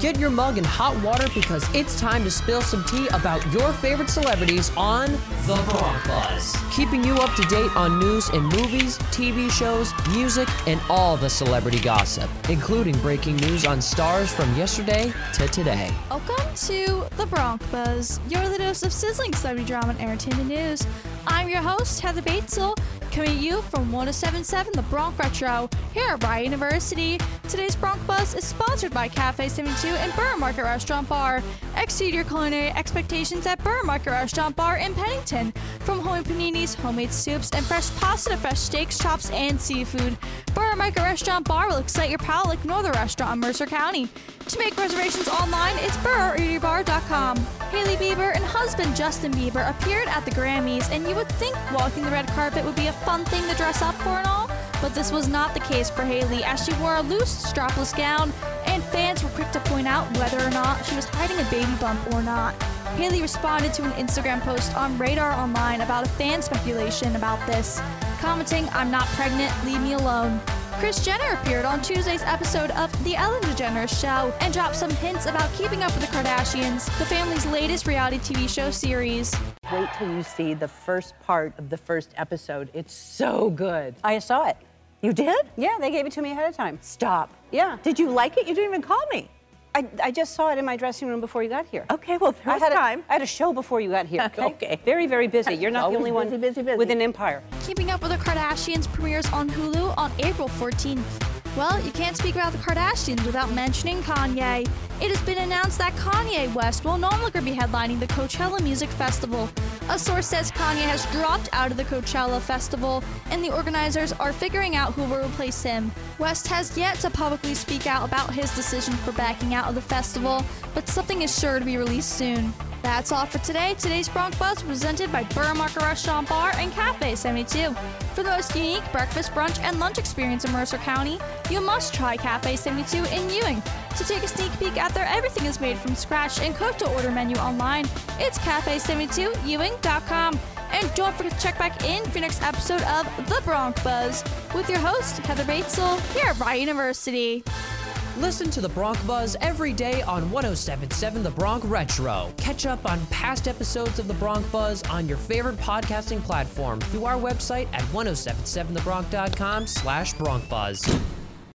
Get your mug in hot water because it's time to spill some tea about your favorite celebrities on The Bronc Buzz. Keeping you up to date on news in movies, TV shows, music, and all the celebrity gossip, including breaking news on stars from yesterday to today. Welcome to The Bronc Buzz, your dose of sizzling celebrity drama and entertainment news. I'm your host, Heather Batezel, coming at you from 1077 The Bronc Retro here at Rider University. Today's Bronc Buzz is sponsored by Cafe 72 and Burr Market Restaurant Bar. Exceed your culinary expectations at Burr Market Restaurant Bar in Pennington. From homemade paninis, homemade soups, and fresh pasta to fresh steaks, chops, and seafood. Burr Market Restaurant Bar will excite your palate like no other restaurant in Mercer County. To make reservations online, it's burreadybar.com. Hailey Bieber and husband Justin Bieber appeared at the Grammys, and you would think walking the red carpet would be a fun thing to dress up for and all, but this was not the case for Hailey as she wore a loose, strapless gown, and fans were quick to point out whether or not she was hiding a baby bump or not. Hailey responded to an Instagram post on Radar Online about a fan speculation about this, commenting, I'm not pregnant, leave me alone. Kris Jenner appeared on Tuesday's episode of The Ellen DeGeneres Show and dropped some hints about keeping up with the Kardashians, the family's latest reality TV show series. Wait till you see the first part of the first episode. It's so good. I saw it. You did? Yeah, they gave it to me ahead of time. Stop. Yeah. Did you like it? You didn't even call me. I, I just saw it in my dressing room before you got here. Okay, well, I first had, a, time. I had a show before you got here. Okay. Okay. Very, very busy. You're not the Always only one busy, busy, busy. with an empire. Keeping Up with the Kardashians premieres on Hulu on April 14th. Well, you can't speak about the Kardashians without mentioning Kanye. It has been announced that Kanye West will no longer be headlining the Coachella Music Festival. A source says Kanye has dropped out of the Coachella Festival, and the organizers are figuring out who will replace him. West has yet to publicly speak out about his decision for backing out of the festival, but something is sure to be released soon. That's all for today. Today's Bronc Buzz presented by Burr Market Restaurant Bar and Cafe 72. For the most unique breakfast, brunch, and lunch experience in Mercer County, you must try Cafe 72 in Ewing. To take a sneak peek at their everything is made from scratch and cooked to order menu online, it's cafe72ewing.com. And don't forget to check back in for next episode of The Bronc Buzz with your host, Heather Batezel, here at Rider University. Listen to the Bronc Buzz every day on 1077 The Bronc Retro. Catch up on past episodes of the Bronc Buzz on your favorite podcasting platform through our website at 1077thebronc.com slash Bronc Buzz.